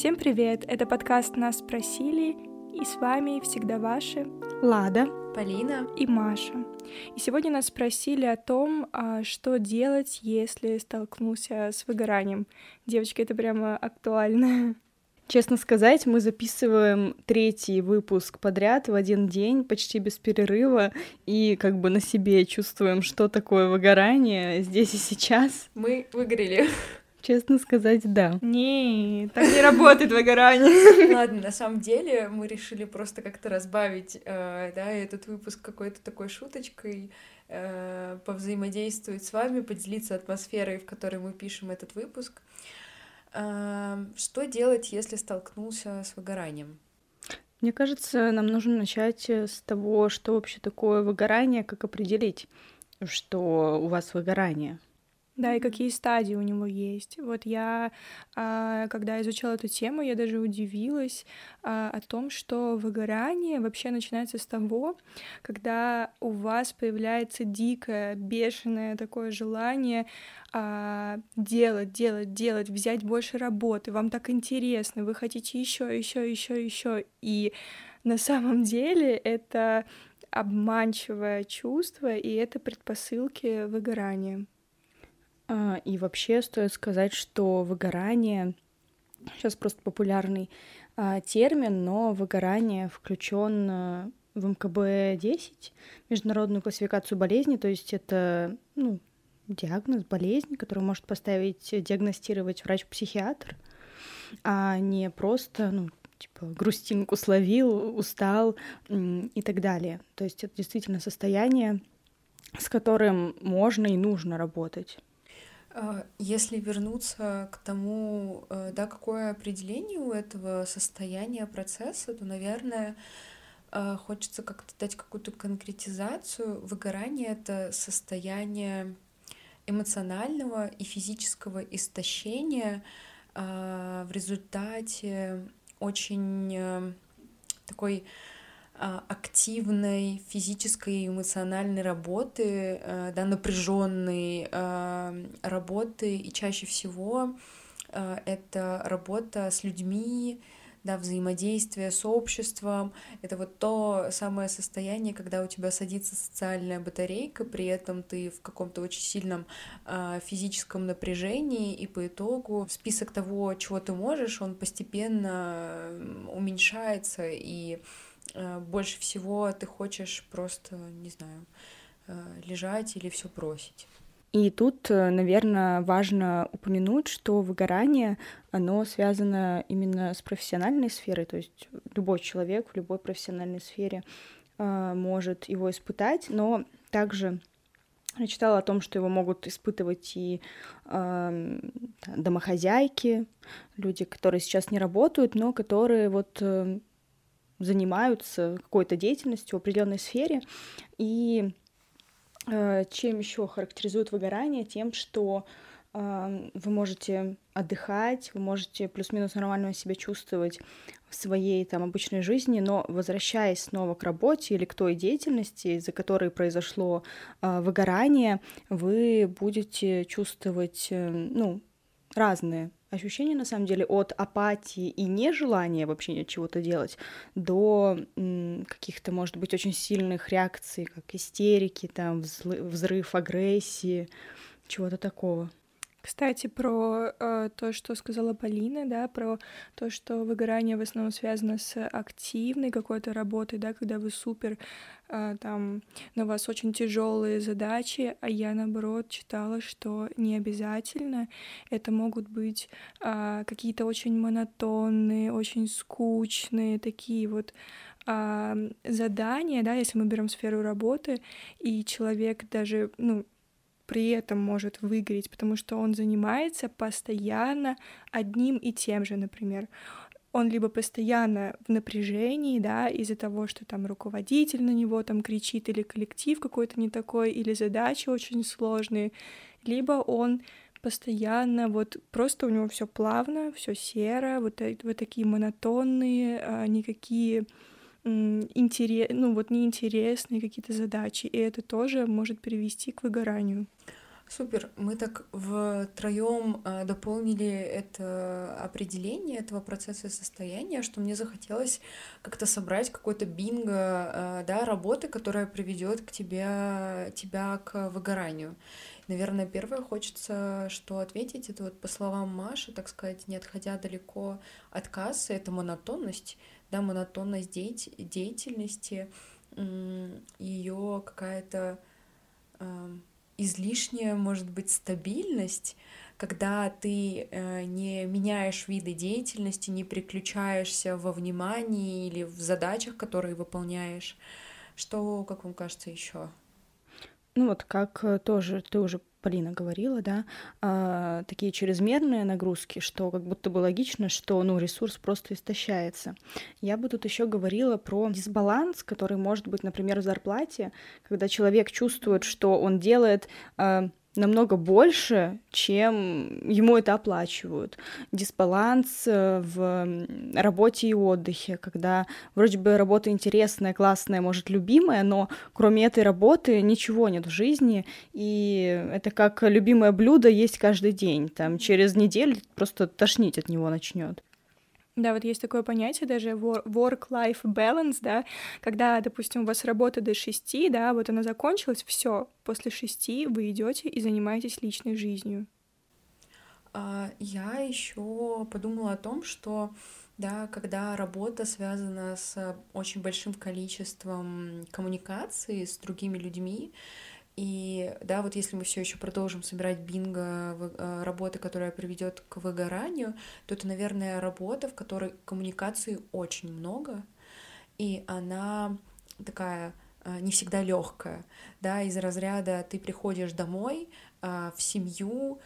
Всем привет! Это подкаст «Нас спросили», и с вами всегда ваши Лада, Полина и Маша. И сегодня нас спросили о том, а, что делать, если столкнулся с выгоранием. Девочки, это прямо актуально. Честно сказать, мы записываем третий выпуск подряд в один день, почти без перерыва, и как бы на себе чувствуем, что такое выгорание здесь и сейчас. Мы выгорели. Честно сказать, да. Не, так не работает выгорание. Ладно, на самом деле мы решили просто как-то разбавить э, да, этот выпуск какой-то такой шуточкой, э, повзаимодействовать с вами, поделиться атмосферой, в которой мы пишем этот выпуск. Э, что делать, если столкнулся с выгоранием? Мне кажется, нам нужно начать с того, что вообще такое выгорание, как определить, что у вас выгорание. Да, и какие стадии у него есть. Вот я, а, когда изучала эту тему, я даже удивилась а, о том, что выгорание вообще начинается с того, когда у вас появляется дикое, бешеное такое желание а, делать, делать, делать, взять больше работы, вам так интересно, вы хотите еще, еще, еще, еще. И на самом деле это обманчивое чувство, и это предпосылки выгорания. А, и вообще стоит сказать, что выгорание сейчас просто популярный а, термин, но выгорание включен а, в МКБ-10, международную классификацию болезней, то есть это ну, диагноз, болезнь, которую может поставить, диагностировать врач-психиатр, а не просто, ну, типа, грустинку словил, устал и так далее. То есть это действительно состояние, с которым можно и нужно работать. А, если вернуться к тому, э, да, какое определение у этого состояния процесса, то, наверное, э, хочется как-то дать какую-то конкретизацию. Выгорание — это состояние эмоционального и физического истощения а, в результате очень э, такой активной физической и эмоциональной работы, э, да, напряженной а, работы, и чаще всего а, это работа с людьми, да, взаимодействие с обществом. Это вот то самое состояние, когда у тебя садится социальная батарейка, при этом ты в каком-то очень сильном э, физическом напряжении, и по итогу список того, чего ты можешь, он постепенно уменьшается, и Э, больше всего ты хочешь просто, не знаю, э, лежать или все бросить. И тут, э, наверное, важно упомянуть, что выгорание, оно связано именно с профессиональной сферой, то есть любой человек в любой профессиональной сфере может его испытать, но также я читала о том, что его могут испытывать и э, домохозяйки, люди, которые сейчас не работают, но которые вот занимаются какой-то деятельностью в определенной сфере. И э, чем еще характеризует выгорание? Тем, что э, вы можете отдыхать, вы можете плюс-минус нормально себя чувствовать в своей там обычной жизни, но возвращаясь снова к работе или к той деятельности, из-за которой произошло э, выгорание, вы будете чувствовать, э, ну, разные ощущения, на самом деле, от апатии и нежелания вообще чего-то делать до каких-то, может быть, очень сильных реакций, как истерики, там, взрыв агрессии, чего-то такого. Кстати, про э, то, что сказала Полина, да, про то, что выгорание в основном связано с активной какой-то работой, да, когда вы супер, э, там, на вас очень тяжелые задачи, а я, наоборот, читала, что не обязательно, это могут быть э, какие-то очень монотонные, очень скучные, такие вот задания, да, если мы берем сферу работы, и человек даже, ну, при этом может выгореть, потому что он занимается постоянно одним и тем же, например. Он либо постоянно в напряжении, да, из-за того, что там руководитель на него там кричит, или коллектив какой-то не такой, или задачи очень сложные, либо он постоянно, вот просто у него все плавно, все серо, вот, вот такие монотонные, а, никакие интерес, ну вот неинтересные какие-то задачи, и это тоже может привести к выгоранию. Супер. Мы так втроем э, дополнили это определение этого процесса и состояния, что мне захотелось как-то собрать какой-то бинго, э, да, работы, которая приведет к тебе, тебя к выгоранию. Наверное, первое хочется, что ответить, это вот по словам Маши, так сказать, не отходя далеко от кассы, это монотонность, да, монотонность деятель, деятельности, ее какая-то э, излишняя, может быть, стабильность, когда ты э, не меняешь виды деятельности, не переключаешься во внимании или в задачах, которые выполняешь. Что, как вам кажется, еще? Ну вот, как э, тоже ты уже, Полина, говорила, да, а, такие чрезмерные нагрузки, что как будто бы логично, что, ну, ресурс просто истощается. Я бы тут еще говорила про дисбаланс, который может быть, например, в зарплате, когда человек чувствует, что он делает а, намного больше, чем ему это оплачивают. Дисбаланс э, в работе и отдыхе, когда вроде бы работа интересная, классная, может, любимая, но кроме этой работы ничего нет в жизни, и это как любимое блюдо есть каждый день. Там через неделю просто тошнить от него начнет. Да, вот есть такое понятие даже work-life balance, да, когда, допустим, у вас работа до шести, да, вот она закончилась, все, после шести вы идете и занимаетесь личной жизнью. А, я еще подумала о том, что да, когда работа связана с очень большим количеством коммуникации с другими людьми, и да, вот если мы все еще продолжим собирать бинго э, работы, которая приведет к выгоранию, то это, наверное, работа, в которой коммуникации очень много, и она такая э, не всегда легкая, да, из разряда ты приходишь домой э, в семью,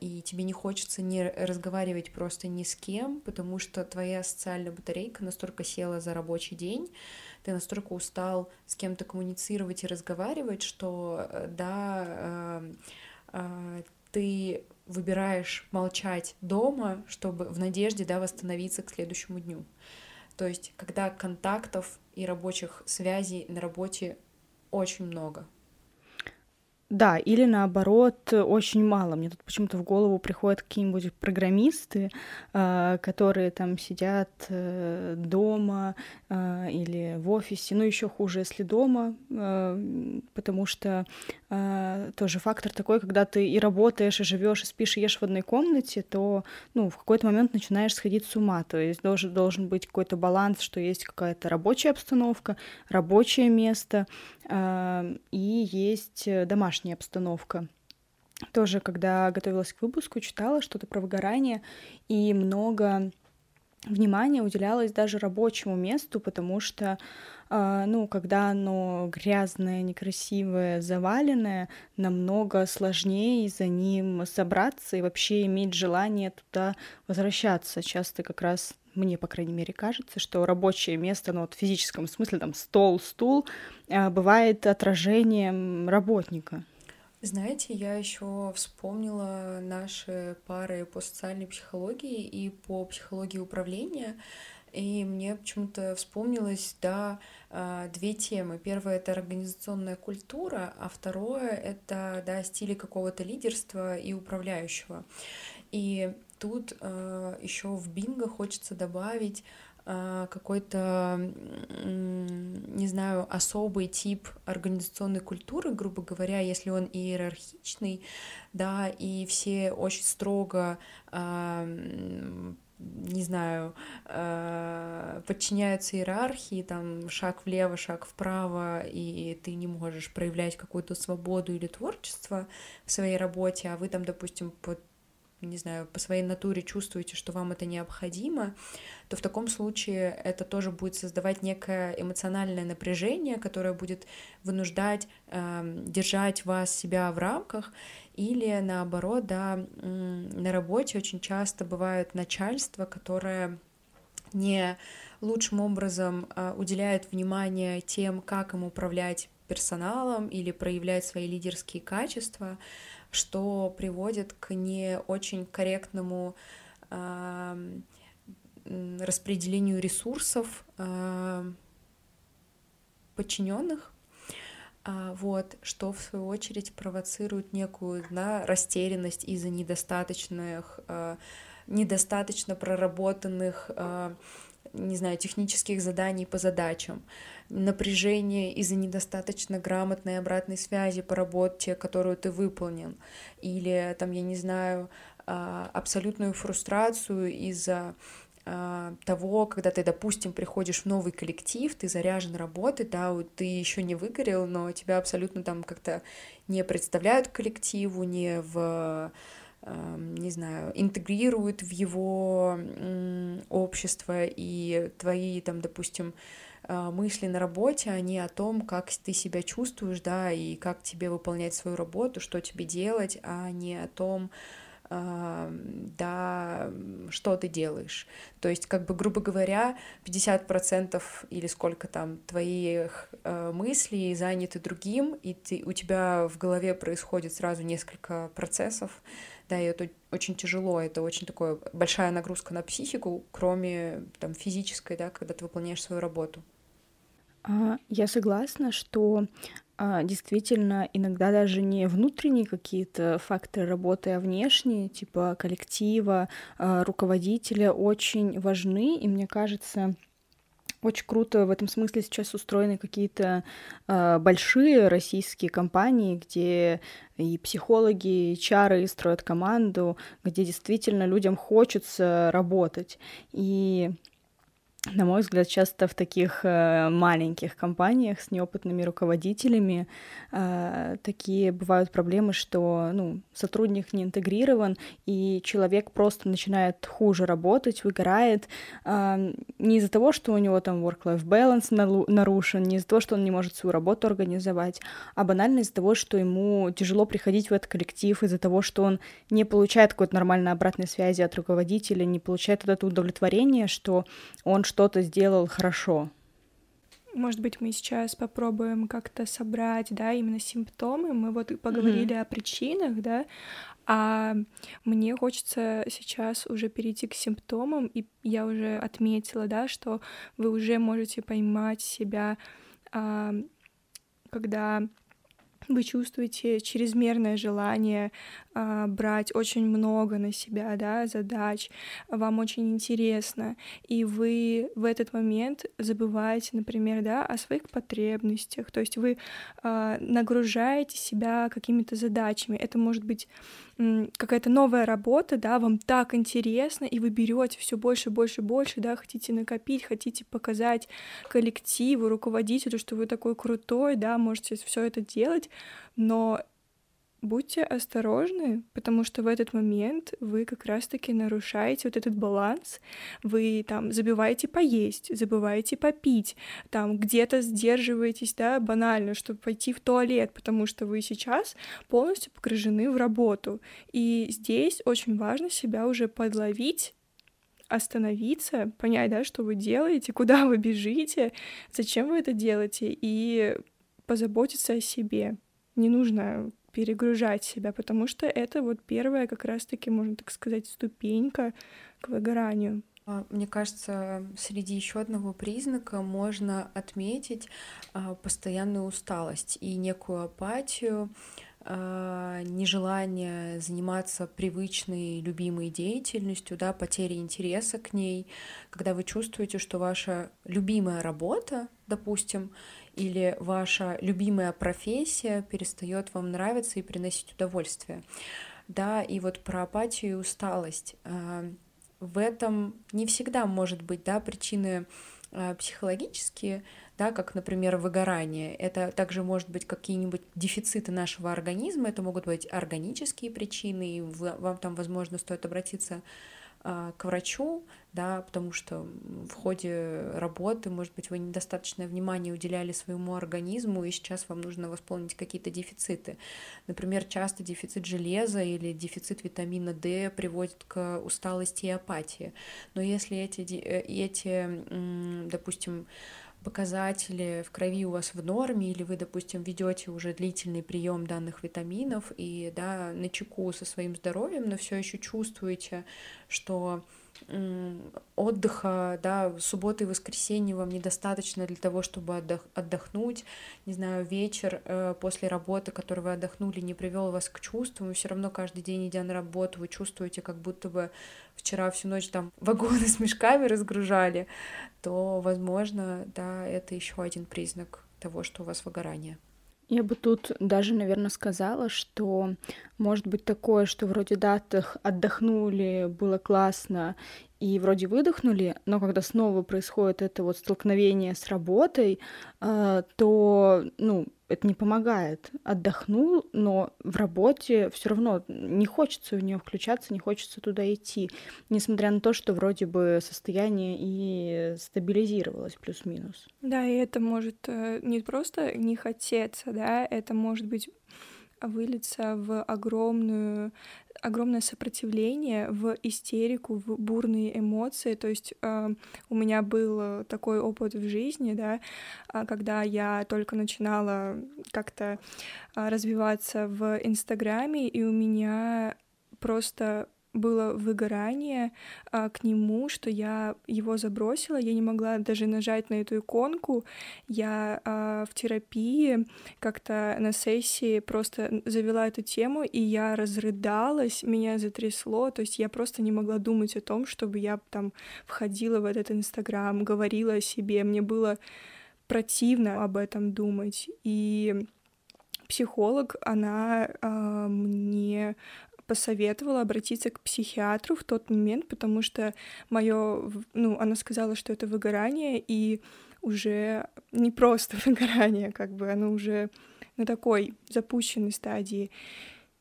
и тебе не хочется не разговаривать просто ни с кем, потому что твоя социальная батарейка настолько села за рабочий день, ты настолько устал с кем-то коммуницировать и разговаривать, что э, да, э, э, ты выбираешь молчать дома, чтобы в надежде да, восстановиться к следующему дню. То есть, когда контактов и рабочих связей на работе очень много, да, или наоборот, очень мало. Мне тут почему-то в голову приходят какие-нибудь программисты, а, которые там сидят э, дома а, или в офисе, ну еще хуже, если дома, а, потому что тоже фактор такой, когда ты и работаешь, и живешь, и спишь, и ешь в одной комнате, то ну, в какой-то момент начинаешь сходить с ума. То есть должен, должен быть какой-то баланс, что есть какая-то рабочая обстановка, рабочее место, и есть домашняя обстановка. Тоже, когда готовилась к выпуску, читала что-то про выгорание, и много внимания уделялось даже рабочему месту, потому что, ну, когда оно грязное, некрасивое, заваленное, намного сложнее за ним собраться и вообще иметь желание туда возвращаться. Часто как раз мне, по крайней мере, кажется, что рабочее место, ну, вот в физическом смысле, там, стол, стул, а, бывает отражением работника. Знаете, я еще вспомнила наши пары по социальной психологии и по психологии управления, и мне почему-то вспомнилось, да, а, две темы. Первое — это организационная культура, а второе — это, да, стили какого-то лидерства и управляющего. И тут э, еще в бинго хочется добавить какой-то, не знаю, особый тип организационной культуры, грубо говоря, если он иерархичный, да, и все очень строго э, не знаю, э, подчиняются иерархии, там шаг влево, шаг вправо, и ты не можешь проявлять какую-то свободу или творчество в своей работе, а вы там, допустим, под не знаю, по своей натуре чувствуете, что вам это необходимо, то в таком случае это тоже будет создавать некое эмоциональное напряжение, которое будет вынуждать э, держать вас себя в рамках, или наоборот, да, на работе очень часто бывает начальство, которое не лучшим образом э, уделяет внимание тем, как им управлять персоналом или проявлять свои лидерские качества, что приводит к не очень корректному э, распределению ресурсов э, подчиненных. а, вот, что в свою очередь провоцирует некую да, растерянность из-за недостаточных, а, недостаточно проработанных, а, не знаю, технических заданий по задачам, напряжение из-за недостаточно грамотной обратной связи по работе, которую ты выполнил, или там, я не знаю, абсолютную фрустрацию из-за а, того, когда ты, допустим, приходишь в новый коллектив, ты заряжен работой, да, ты еще не выгорел, но тебя абсолютно там как-то не представляют коллективу, не в не знаю, интегрируют в его общество, и твои, там, допустим, а, мысли на работе, они о том, как ты себя чувствуешь, да, и как тебе выполнять свою работу, что тебе делать, а не о том, да, что ты делаешь. То есть, как бы, грубо говоря, 50% или сколько там твоих э, мыслей заняты другим, и ты, у тебя в голове происходит сразу несколько процессов, да, и это очень тяжело, это очень такое большая нагрузка на психику, кроме там физической, да, когда ты выполняешь свою работу. А, я согласна, что а, действительно иногда даже не внутренние какие-то факторы работы, а внешние, типа коллектива, а, руководителя, очень важны. И мне кажется, очень круто в этом смысле сейчас устроены какие-то э, большие российские компании, где и психологи, и чары строят команду, где действительно людям хочется работать. И на мой взгляд, часто в таких э, маленьких компаниях с неопытными руководителями э, такие бывают проблемы, что ну, сотрудник не интегрирован, и человек просто начинает хуже работать, выгорает э, не из-за того, что у него там work-life balance нарушен, не из-за того, что он не может свою работу организовать, а банально из-за того, что ему тяжело приходить в этот коллектив, из-за того, что он не получает какой-то нормальной обратной связи от руководителя, не получает вот это удовлетворение, что он что-то сделал хорошо. Может быть, мы сейчас попробуем как-то собрать, да, именно симптомы. Мы вот поговорили mm-hmm. о причинах, да, а мне хочется сейчас уже перейти к симптомам, и я уже отметила, да, что вы уже можете поймать себя, а, когда вы чувствуете чрезмерное желание брать очень много на себя, да, задач, вам очень интересно, и вы в этот момент забываете, например, да, о своих потребностях, то есть вы а, нагружаете себя какими-то задачами. Это может быть какая-то новая работа, да, вам так интересно, и вы берете все больше, больше, больше, да, хотите накопить, хотите показать коллективу, руководителю, что вы такой крутой, да, можете все это делать, но будьте осторожны, потому что в этот момент вы как раз-таки нарушаете вот этот баланс, вы там забываете поесть, забываете попить, там где-то сдерживаетесь, да, банально, чтобы пойти в туалет, потому что вы сейчас полностью погружены в работу. И здесь очень важно себя уже подловить остановиться, понять, да, что вы делаете, куда вы бежите, зачем вы это делаете, и позаботиться о себе. Не нужно перегружать себя, потому что это вот первая как раз-таки, можно так сказать, ступенька к выгоранию. А, мне кажется, среди еще одного признака можно отметить а, постоянную усталость и некую апатию, а, нежелание заниматься привычной, любимой деятельностью, да, потери интереса к ней, когда вы чувствуете, что ваша любимая работа, допустим, или ваша любимая профессия перестает вам нравиться и приносить удовольствие. Да, и вот про апатию и усталость. А, в этом не всегда может быть да, причины а, психологические, да, как, например, выгорание. Это также может быть какие-нибудь дефициты нашего организма, это могут быть органические причины, и вам там, возможно, стоит обратиться к врачу, да, потому что в ходе работы, может быть, вы недостаточное внимание уделяли своему организму, и сейчас вам нужно восполнить какие-то дефициты. Например, часто дефицит железа или дефицит витамина D приводит к усталости и апатии. Но если эти, э, эти допустим, показатели в крови у вас в норме, или вы, допустим, ведете уже длительный прием данных витаминов и да, на чеку со своим здоровьем, но все еще чувствуете, что отдыха, да, субботы и воскресенье вам недостаточно для того, чтобы отдох отдохнуть, не знаю, вечер э, после работы, который вы отдохнули, не привел вас к чувствам, и все равно каждый день, идя на работу, вы чувствуете, как будто бы вчера всю ночь там вагоны с мешками разгружали, то, возможно, да, это еще один признак того, что у вас выгорание. Я бы тут даже, наверное, сказала, что может быть такое, что вроде датах отдохнули, было классно, и вроде выдохнули, но когда снова происходит это вот столкновение с работой, э, то, ну, это не помогает. Отдохнул, но в работе все равно не хочется в нее включаться, не хочется туда идти, несмотря на то, что вроде бы состояние и стабилизировалось плюс-минус. Да, и это может э, не просто не хотеться, да, это может быть выльется в огромную огромное сопротивление, в истерику, в бурные эмоции. То есть э, у меня был такой опыт в жизни, да, а, когда я только начинала как-то э, развиваться в Инстаграме, и у меня просто было выгорание а, к нему, что я его забросила, я не могла даже нажать на эту иконку. Я а, в терапии как-то на сессии просто завела эту тему, и я разрыдалась, меня затрясло, то есть я просто не могла думать о том, чтобы я там входила в этот Инстаграм, говорила о себе, мне было противно об этом думать, и психолог, она э, мне посоветовала обратиться к психиатру в тот момент, потому что мое, ну, она сказала, что это выгорание, и уже не просто выгорание, как бы оно уже на такой запущенной стадии.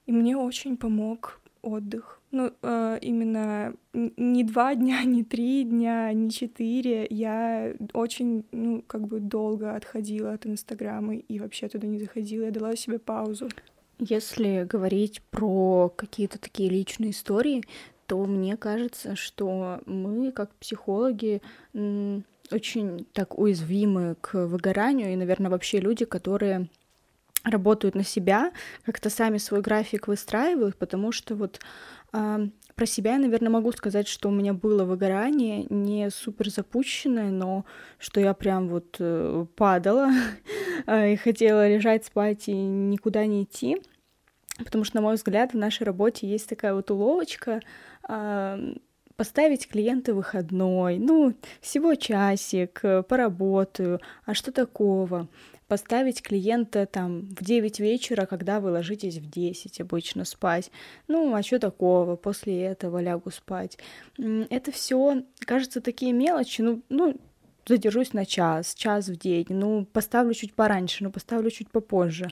И мне очень помог отдых. Ну, э, именно не два дня, не три дня, не четыре. Я очень, ну, как бы долго отходила от Инстаграма и вообще туда не заходила. Я дала себе паузу. Если говорить про какие-то такие личные истории, то мне кажется, что мы, как психологи, очень так уязвимы к выгоранию, и, наверное, вообще люди, которые работают на себя, как-то сами свой график выстраивают, потому что вот про себя я, наверное, могу сказать, что у меня было выгорание, не супер запущенное, но что я прям вот э, падала э, и хотела лежать, спать и никуда не идти. Потому что, на мой взгляд, в нашей работе есть такая вот уловочка э, поставить клиента выходной, ну, всего часик, поработаю, а что такого? Поставить клиента там в 9 вечера, когда вы ложитесь в 10 обычно спать. Ну, а что такого? После этого лягу спать. Это все кажется такие мелочи, ну, ну, задержусь на час, час в день, ну, поставлю чуть пораньше, ну, поставлю чуть попозже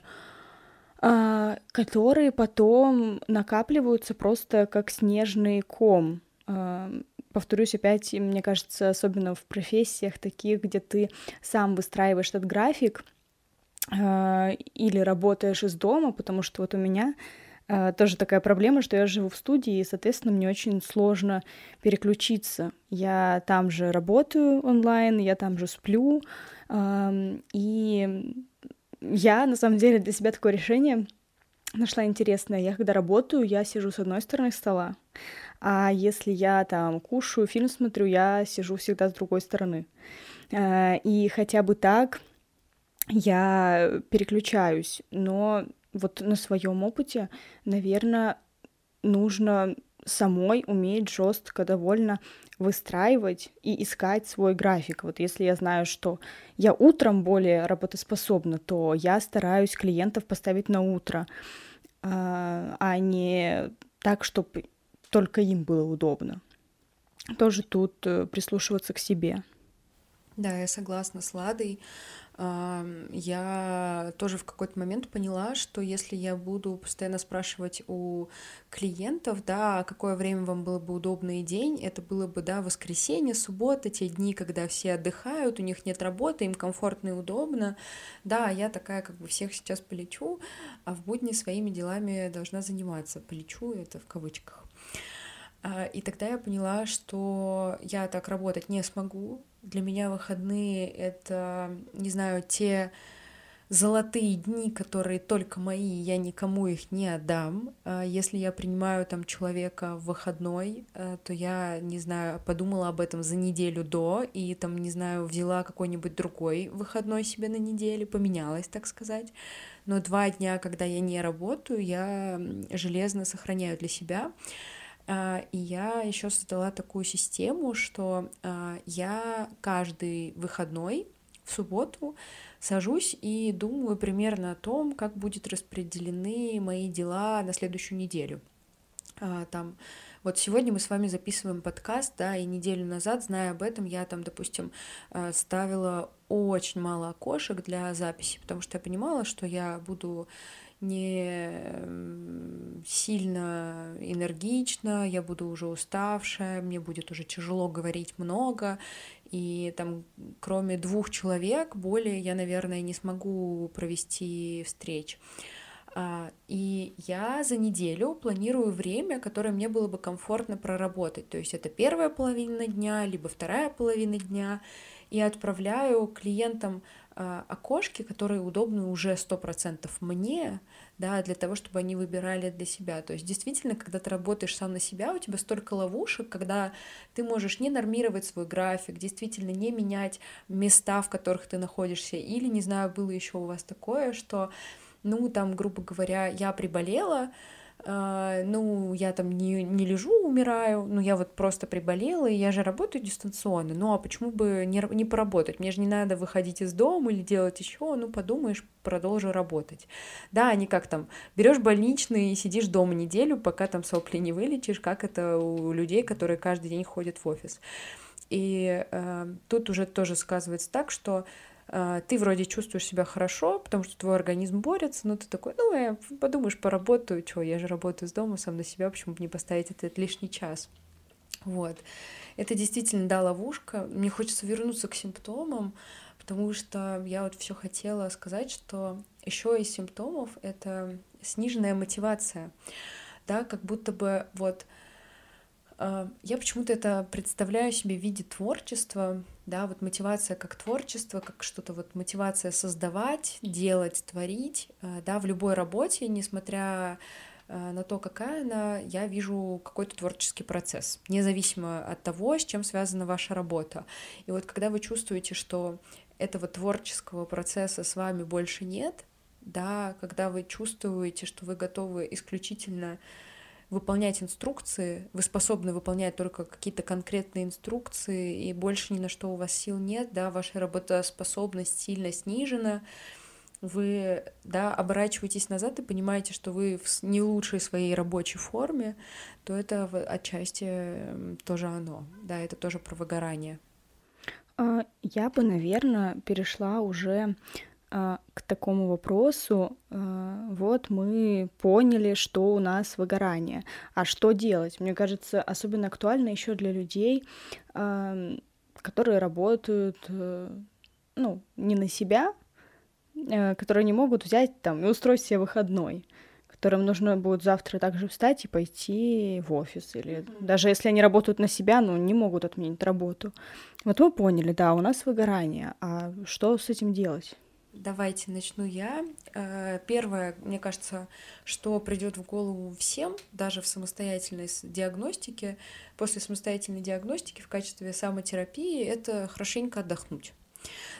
а, которые потом накапливаются просто как снежный ком. А, повторюсь опять, мне кажется, особенно в профессиях таких, где ты сам выстраиваешь этот график, или работаешь из дома, потому что вот у меня а, тоже такая проблема, что я живу в студии, и, соответственно, мне очень сложно переключиться. Я там же работаю онлайн, я там же сплю, и я, на самом деле, для себя такое решение нашла интересное. Я когда работаю, я сижу с одной стороны стола, а если я там кушаю, фильм смотрю, я сижу всегда с другой стороны. А, и хотя бы так я переключаюсь, но вот на своем опыте, наверное, нужно самой уметь жестко довольно выстраивать и искать свой график. Вот если я знаю, что я утром более работоспособна, то я стараюсь клиентов поставить на утро, а, а не так, чтобы только им было удобно. Тоже тут э, прислушиваться к себе. Да, я согласна с Ладой. Я тоже в какой-то момент поняла, что если я буду постоянно спрашивать у клиентов, да, какое время вам было бы удобно и день, это было бы, да, воскресенье, суббота, те дни, когда все отдыхают, у них нет работы, им комфортно и удобно, да, я такая как бы всех сейчас полечу, а в будни своими делами должна заниматься, полечу это в кавычках. А, и тогда я поняла, что я так работать не смогу, для меня выходные — это, не знаю, те золотые дни, которые только мои, я никому их не отдам. А если я принимаю там человека в выходной, э, то я, не знаю, подумала об этом за неделю до и там, не знаю, взяла какой-нибудь другой выходной себе на неделю, поменялась, так сказать. Но два дня, когда я не работаю, я железно сохраняю для себя. А, и я еще создала такую систему, что а, я каждый выходной в субботу сажусь и думаю примерно о том, как будут распределены мои дела на следующую неделю. А, там вот сегодня мы с вами записываем подкаст, да, и неделю назад, зная об этом, я там, допустим, ставила очень мало окошек для записи, потому что я понимала, что я буду не сильно энергично, я буду уже уставшая, мне будет уже тяжело говорить много, и там кроме двух человек более я, наверное, не смогу провести встреч. А, и я за неделю планирую время, которое мне было бы комфортно проработать. То есть это первая половина дня, либо вторая половина дня. И отправляю клиентам окошки, которые удобны уже 100% мне, да, для того, чтобы они выбирали для себя. То есть действительно, когда ты работаешь сам на себя, у тебя столько ловушек, когда ты можешь не нормировать свой график, действительно не менять места, в которых ты находишься, или, не знаю, было еще у вас такое, что, ну, там, грубо говоря, я приболела, а, ну, я там не, не лежу, умираю, ну, я вот просто приболела, и я же работаю дистанционно, ну, а почему бы не, не поработать? Мне же не надо выходить из дома или делать еще, ну, подумаешь, продолжу работать. Да, не как там, берешь больничный и сидишь дома неделю, пока там сопли не вылечишь, как это у людей, которые каждый день ходят в офис. И э, тут уже тоже сказывается так, что а, ты вроде чувствуешь себя хорошо, потому что твой организм борется, но ты такой, ну, я подумаешь, поработаю, что, я же работаю с дома, сам на себя, почему бы не поставить этот лишний час. Вот. Это действительно, да, ловушка. Мне хочется вернуться к симптомам, потому что я вот все хотела сказать, что еще из симптомов это сниженная мотивация, да, как будто бы вот а, я почему-то это представляю себе в виде творчества, да, вот мотивация как творчество, как что-то вот мотивация создавать, делать, творить, а, да, в любой работе, несмотря а, на то, какая она, я вижу какой-то творческий процесс, независимо от того, с чем связана ваша работа. И вот когда вы чувствуете, что этого творческого процесса с вами больше нет, да, когда вы чувствуете, что вы готовы исключительно выполнять инструкции, вы способны выполнять только какие-то конкретные инструкции, и больше ни на что у вас сил нет, да, ваша работоспособность сильно снижена, вы, да, оборачиваетесь назад и понимаете, что вы в не лучшей своей рабочей форме, то это отчасти тоже оно, да, это тоже про выгорание. А, я бы, наверное, перешла уже к такому вопросу. А, вот мы поняли, что у нас выгорание. А что делать? Мне кажется, особенно актуально еще для людей, которые работают э, ну, не на себя, э, которые не могут взять там и устроить себе выходной которым нужно будет завтра также встать и пойти в офис. Или mm-hmm. даже если они работают на себя, но не могут отменить работу. Вот мы поняли, да, у нас выгорание. А что с этим делать? Давайте начну я. Э, первое, мне кажется, что придет в голову всем, даже в самостоятельной диагностике, после самостоятельной диагностики в качестве самотерапии, это хорошенько отдохнуть.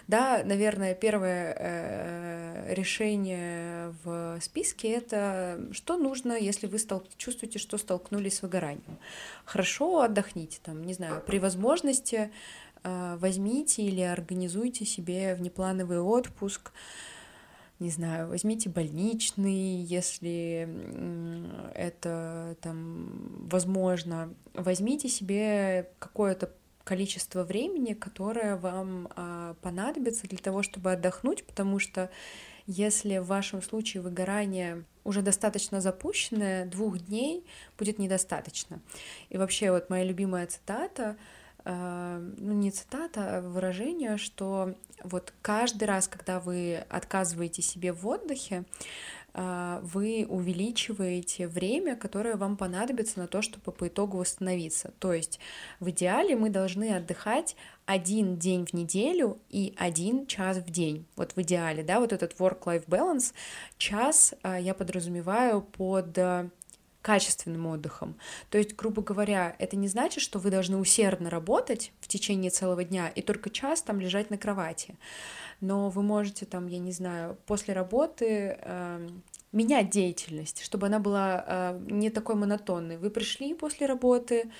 Да, наверное, первое э, решение в списке это что нужно, если вы стол- чувствуете, что столкнулись с выгоранием. Хорошо отдохните, там, не знаю, при возможности возьмите или организуйте себе внеплановый отпуск, не знаю, возьмите больничный, если это там возможно, возьмите себе какое-то количество времени, которое вам а, понадобится для того, чтобы отдохнуть, потому что если в вашем случае выгорание уже достаточно запущенное, двух дней будет недостаточно. И вообще вот моя любимая цитата — Э, ну не цитата, а выражение, что вот каждый раз, когда вы отказываете себе в отдыхе, а, вы увеличиваете время, которое вам понадобится на то, чтобы по итогу восстановиться. То есть в идеале мы должны отдыхать один день в неделю и один час в день. Вот в идеале, да, вот этот work-life balance, час а, я подразумеваю под качественным отдыхом. То есть, грубо говоря, это не значит, что вы должны усердно работать в течение целого дня и только час там лежать на кровати. Но вы можете там, я не знаю, после работы э, менять деятельность, чтобы она была э, не такой монотонной. Вы пришли после работы,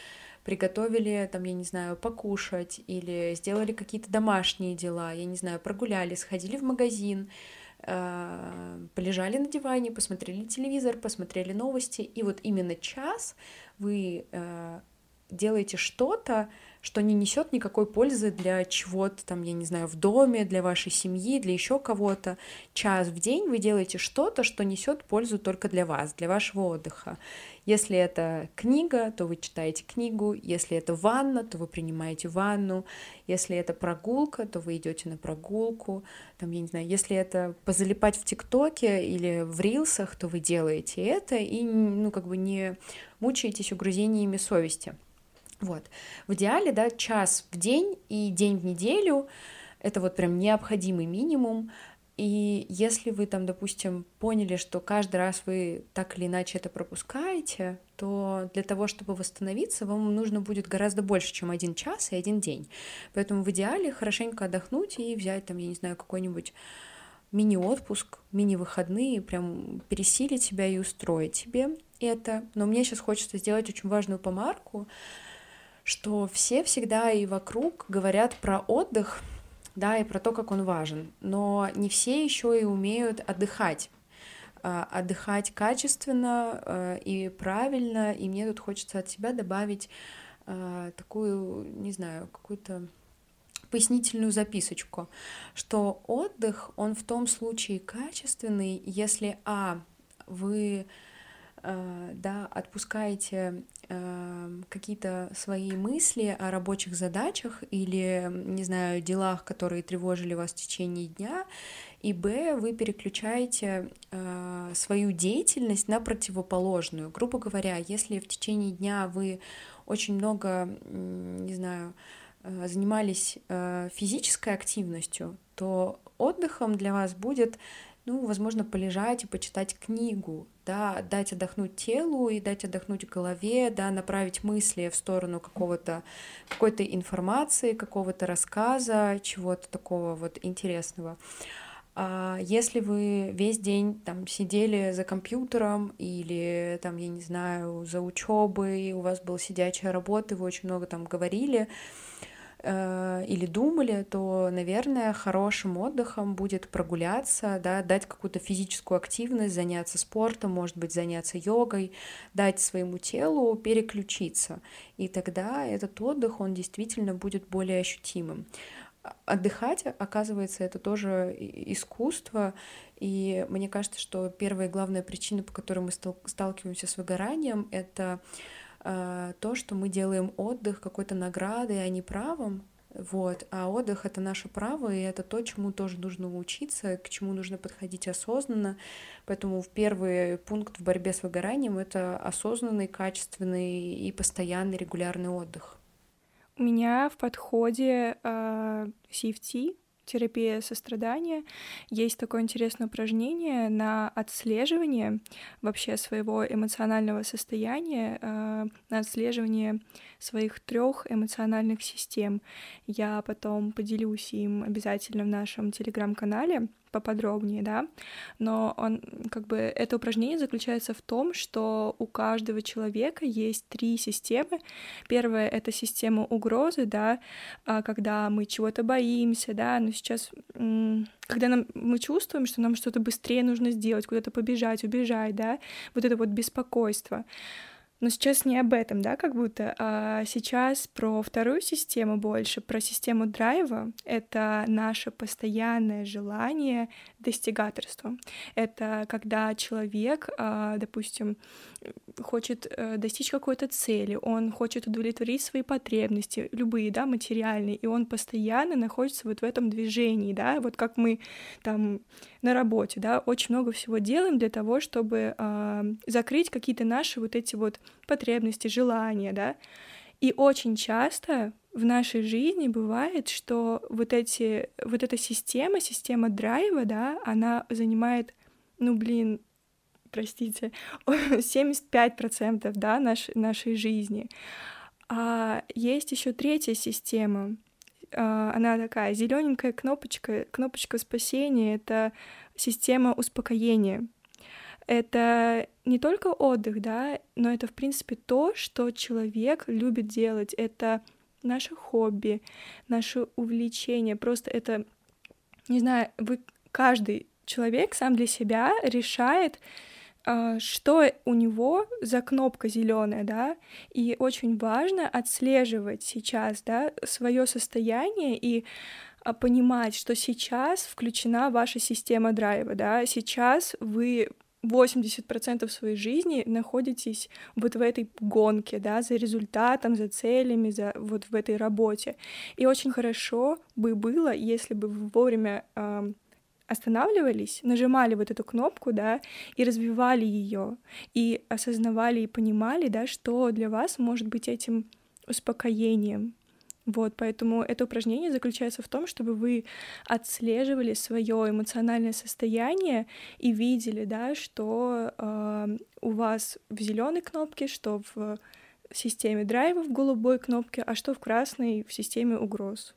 приготовили, там, я не знаю, покушать или сделали какие-то домашние дела, я не знаю, прогуляли, сходили в магазин, полежали на диване, посмотрели телевизор, посмотрели новости, и вот именно час вы э, делаете что-то, что не несет никакой пользы для чего-то там, я не знаю, в доме, для вашей семьи, для еще кого-то. Час в день вы делаете что-то, что несет пользу только для вас, для вашего отдыха. Если это книга, то вы читаете книгу. Если это ванна, то вы принимаете ванну. Если это прогулка, то вы идете на прогулку. Там, я не знаю, если это позалипать в ТикТоке или в Рилсах, то вы делаете это и, ну, как бы не мучаетесь угрызениями совести. Вот. В идеале, да, час в день и день в неделю — это вот прям необходимый минимум. И если вы там, допустим, поняли, что каждый раз вы так или иначе это пропускаете, то для того, чтобы восстановиться, вам нужно будет гораздо больше, чем один час и один день. Поэтому в идеале хорошенько отдохнуть и взять там, я не знаю, какой-нибудь мини-отпуск, мини-выходные, прям пересилить себя и устроить себе это. Но мне сейчас хочется сделать очень важную помарку, что все всегда и вокруг говорят про отдых, да, и про то, как он важен, но не все еще и умеют отдыхать. А, отдыхать качественно э, и правильно, и мне тут хочется от себя добавить э, такую, не знаю, какую-то пояснительную записочку, что отдых, он в том случае качественный, если, а, вы Э, да, отпускаете какие-то свои мысли о рабочих задачах или, не знаю, делах, которые тревожили вас в течение дня, и б, вы переключаете э, свою деятельность на противоположную. Грубо говоря, если в течение дня вы очень много, не знаю, занимались физической активностью, то отдыхом для вас будет ну, возможно, полежать и почитать книгу, да, дать отдохнуть телу и дать отдохнуть голове, да, направить мысли в сторону какого-то, какой-то информации, какого-то рассказа, чего-то такого вот интересного. А если вы весь день там сидели за компьютером или там, я не знаю, за учебой, у вас была сидячая работа, вы очень много там говорили, или думали, то, наверное, хорошим отдыхом будет прогуляться, да, дать какую-то физическую активность, заняться спортом, может быть, заняться йогой, дать своему телу переключиться. И тогда этот отдых, он действительно будет более ощутимым. Отдыхать, оказывается, это тоже искусство, и мне кажется, что первая и главная причина, по которой мы сталкиваемся с выгоранием, это Э, то, что мы делаем отдых какой-то наградой, а не правом, вот, а отдых это наше право, и это то, чему тоже нужно учиться, к чему нужно подходить осознанно. Поэтому первый пункт в борьбе с выгоранием это осознанный, качественный и постоянный регулярный отдых. У меня в подходе э, CFT терапия сострадания, есть такое интересное упражнение на отслеживание вообще своего эмоционального состояния, э, на отслеживание своих трех эмоциональных систем. Я потом поделюсь им обязательно в нашем телеграм-канале поподробнее, да, но он, как бы, это упражнение заключается в том, что у каждого человека есть три системы. Первая — это система угрозы, да, а, когда мы чего-то боимся, да, но сейчас, когда нам, мы чувствуем, что нам что-то быстрее нужно сделать, куда-то побежать, убежать, да, вот это вот беспокойство. Но сейчас не об этом, да, как будто, а сейчас про вторую систему больше, про систему драйва. Это наше постоянное желание достигаторства. Это когда человек, а, допустим, хочет э, достичь какой-то цели, он хочет удовлетворить свои потребности, любые, да, материальные, и он постоянно находится вот в этом движении, да, вот как мы там на работе, да, очень много всего делаем для того, чтобы э, закрыть какие-то наши вот эти вот потребности, желания, да, и очень часто в нашей жизни бывает, что вот эти, вот эта система, система драйва, да, она занимает, ну, блин, простите, 75% да, наш, нашей жизни. А есть еще третья система. А, она такая зелененькая кнопочка, кнопочка спасения. Это система успокоения. Это не только отдых, да, но это, в принципе, то, что человек любит делать. Это наше хобби, наше увлечение. Просто это, не знаю, вы каждый человек сам для себя решает, а, что у него за кнопка зеленая, да, и очень важно отслеживать сейчас, да, свое состояние и а, понимать, что сейчас включена ваша система драйва, да, сейчас вы 80% своей жизни находитесь вот в этой гонке, да, за результатом, за целями, за вот в этой работе. И очень хорошо бы было, если бы вы вовремя э, останавливались, нажимали вот эту кнопку, да, и развивали ее, и осознавали и понимали, да, что для вас может быть этим успокоением. Вот, поэтому это упражнение заключается в том, чтобы вы отслеживали свое эмоциональное состояние и видели, да, что э, у вас в зеленой кнопке, что в системе драйва в голубой кнопке, а что в красной в системе угроз.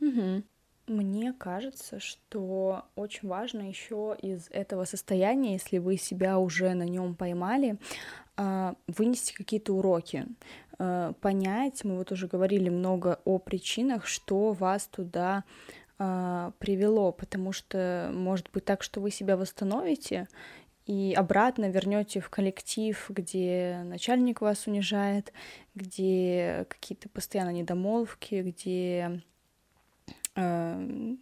Угу. Мне кажется, что очень важно еще из этого состояния, если вы себя уже на нем поймали, а, вынести какие-то уроки, понять, мы вот уже говорили много о причинах, что вас туда а, привело, потому что может быть так, что вы себя восстановите и обратно вернете в коллектив, где начальник вас унижает, где какие-то постоянно недомолвки, где Э,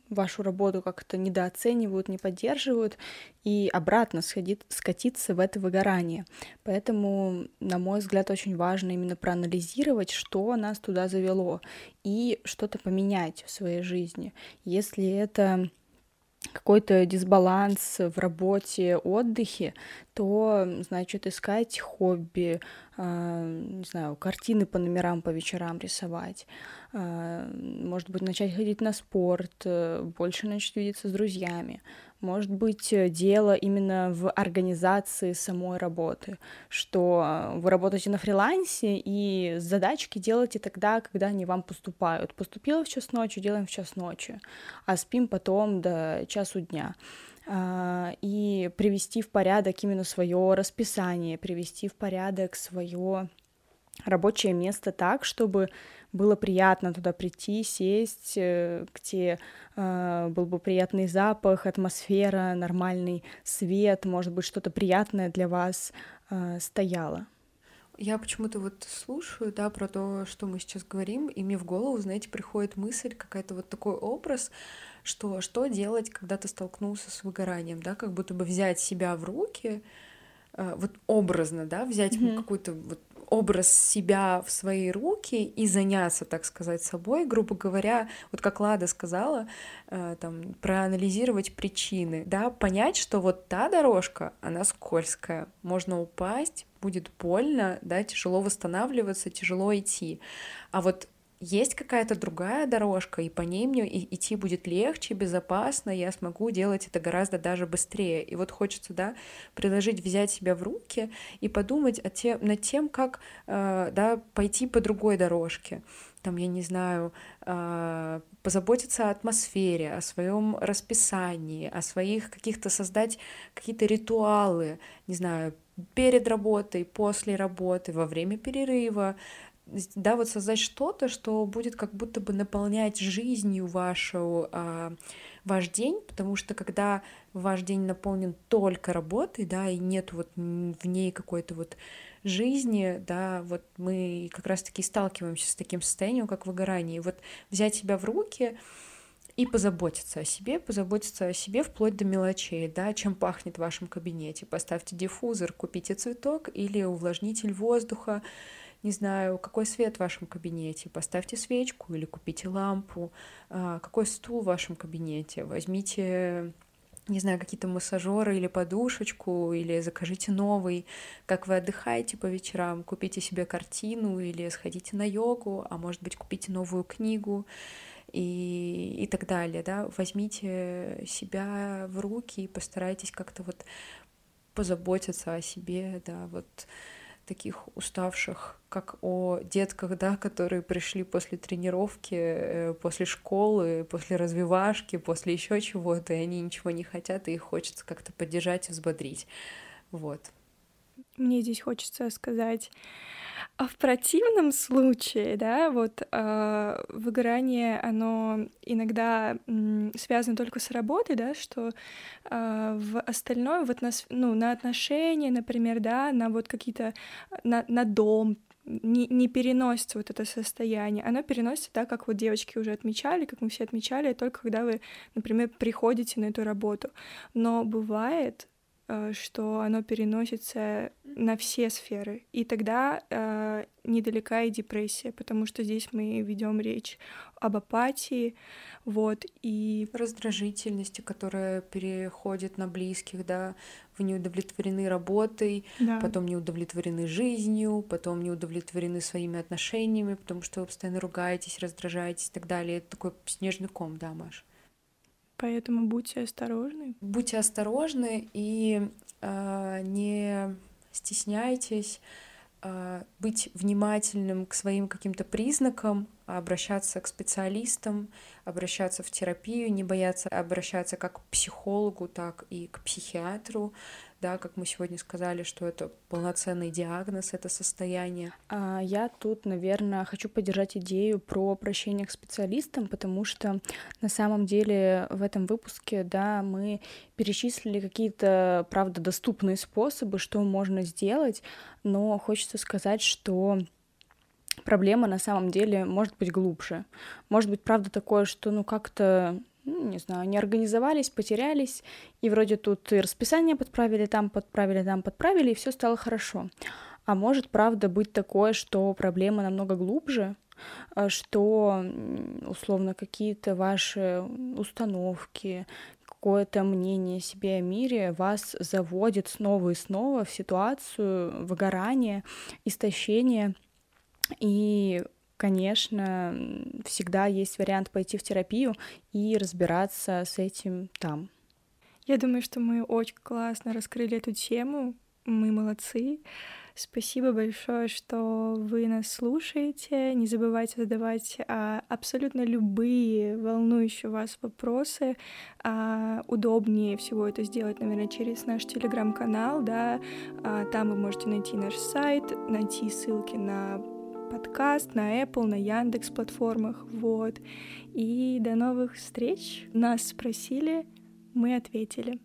вашу работу как-то недооценивают, не поддерживают, и обратно сходит, скатиться в это выгорание. Поэтому, на мой взгляд, очень важно именно проанализировать, что нас туда завело, и что-то поменять в своей жизни. Если это какой-то дисбаланс в работе, отдыхе, то, значит, искать хобби, э, не знаю, картины по номерам по вечерам рисовать, э, может быть, начать ходить на спорт, э, больше начать видеться с друзьями, может быть, э, дело именно в организации самой работы, что вы работаете на фрилансе и задачки делаете тогда, когда они вам поступают. Поступило в час ночи, делаем в час ночи, а спим потом до часу дня а, и привести в порядок именно свое расписание, привести в порядок свое рабочее место так, чтобы было приятно туда прийти, сесть, э, где э, был бы приятный запах, атмосфера, нормальный свет, может быть, что-то приятное для вас э, стояло. Я почему-то вот слушаю, да, про то, что мы сейчас говорим, и мне в голову, знаете, приходит мысль, какая-то вот такой образ, что что делать, когда ты столкнулся с выгоранием, да, как будто бы взять себя в руки, вот образно, да, взять mm-hmm. какую-то вот образ себя в свои руки и заняться, так сказать, собой, грубо говоря, вот как Лада сказала, э, там, проанализировать причины, да, понять, что вот та дорожка, она скользкая, можно упасть, будет больно, да, тяжело восстанавливаться, тяжело идти. А вот есть какая-то другая дорожка, и по ней мне идти будет легче, безопасно, я смогу делать это гораздо даже быстрее. И вот хочется, да, предложить взять себя в руки и подумать о те, над тем, как, э, да, пойти по другой дорожке. Там, я не знаю, э, позаботиться о атмосфере, о своем расписании, о своих каких-то создать какие-то ритуалы, не знаю, перед работой, после работы, во время перерыва, да, вот создать что-то, что будет как будто бы наполнять жизнью вашу, а, ваш день, потому что когда ваш день наполнен только работой, да, и нет вот в ней какой-то вот жизни, да, вот мы как раз-таки сталкиваемся с таким состоянием, как выгорание. И вот взять себя в руки и позаботиться о себе, позаботиться о себе вплоть до мелочей, да, чем пахнет в вашем кабинете. Поставьте диффузор, купите цветок или увлажнитель воздуха, не знаю, какой свет в вашем кабинете, поставьте свечку или купите лампу, а, какой стул в вашем кабинете, возьмите не знаю, какие-то массажеры или подушечку, или закажите новый, как вы отдыхаете по вечерам, купите себе картину или сходите на йогу, а может быть, купите новую книгу и, и так далее, да, возьмите себя в руки и постарайтесь как-то вот позаботиться о себе, да, вот таких уставших, как о детках, да, которые пришли после тренировки, э, после школы, после развивашки, после еще чего-то, и они ничего не хотят, и их хочется как-то поддержать и взбодрить. Вот. Мне здесь хочется сказать, а в противном случае, да, вот э, выгорание, оно иногда м, связано только с работой, да, что э, в остальное, вот на, ну, на отношения, например, да, на вот какие-то, на, на дом, не, не переносится вот это состояние. Оно переносится, да, как вот девочки уже отмечали, как мы все отмечали, только когда вы, например, приходите на эту работу. Но бывает, что оно переносится на все сферы. И тогда э, недалека и депрессия, потому что здесь мы ведем речь об апатии, вот, и... Раздражительности, которая переходит на близких, да, вы не удовлетворены работой, да. потом не удовлетворены жизнью, потом не удовлетворены своими отношениями, потому что вы постоянно ругаетесь, раздражаетесь и так далее. Это такой снежный ком, да, Маш? Поэтому будьте осторожны. Будьте осторожны и э, не стесняйтесь э, быть внимательным к своим каким-то признакам, обращаться к специалистам, обращаться в терапию, не бояться обращаться как к психологу, так и к психиатру, да, как мы сегодня сказали, что это полноценный диагноз, это состояние. А я тут, наверное, хочу поддержать идею про обращение к специалистам, потому что на самом деле в этом выпуске, да, мы перечислили какие-то, правда, доступные способы, что можно сделать, но хочется сказать, что проблема на самом деле может быть глубже. Может быть, правда, такое, что ну как-то ну, не знаю, не организовались, потерялись, и вроде тут и расписание подправили, там подправили, там подправили, и все стало хорошо. А может, правда, быть такое, что проблема намного глубже, э, что, условно, какие-то ваши установки, какое-то мнение себе о мире вас заводит снова и снова в ситуацию выгорания, истощения, и конечно, всегда есть вариант пойти в терапию и разбираться с этим там. Я думаю, что мы очень классно раскрыли эту тему. Мы молодцы. Спасибо большое, что вы нас слушаете. Не забывайте задавать а, абсолютно любые волнующие вас вопросы. А, удобнее всего это сделать, наверное, через наш телеграм-канал. Да? А, там вы можете найти наш сайт, найти ссылки на подкаст на Apple, на Яндекс платформах, вот. И до новых встреч. Нас спросили, мы ответили.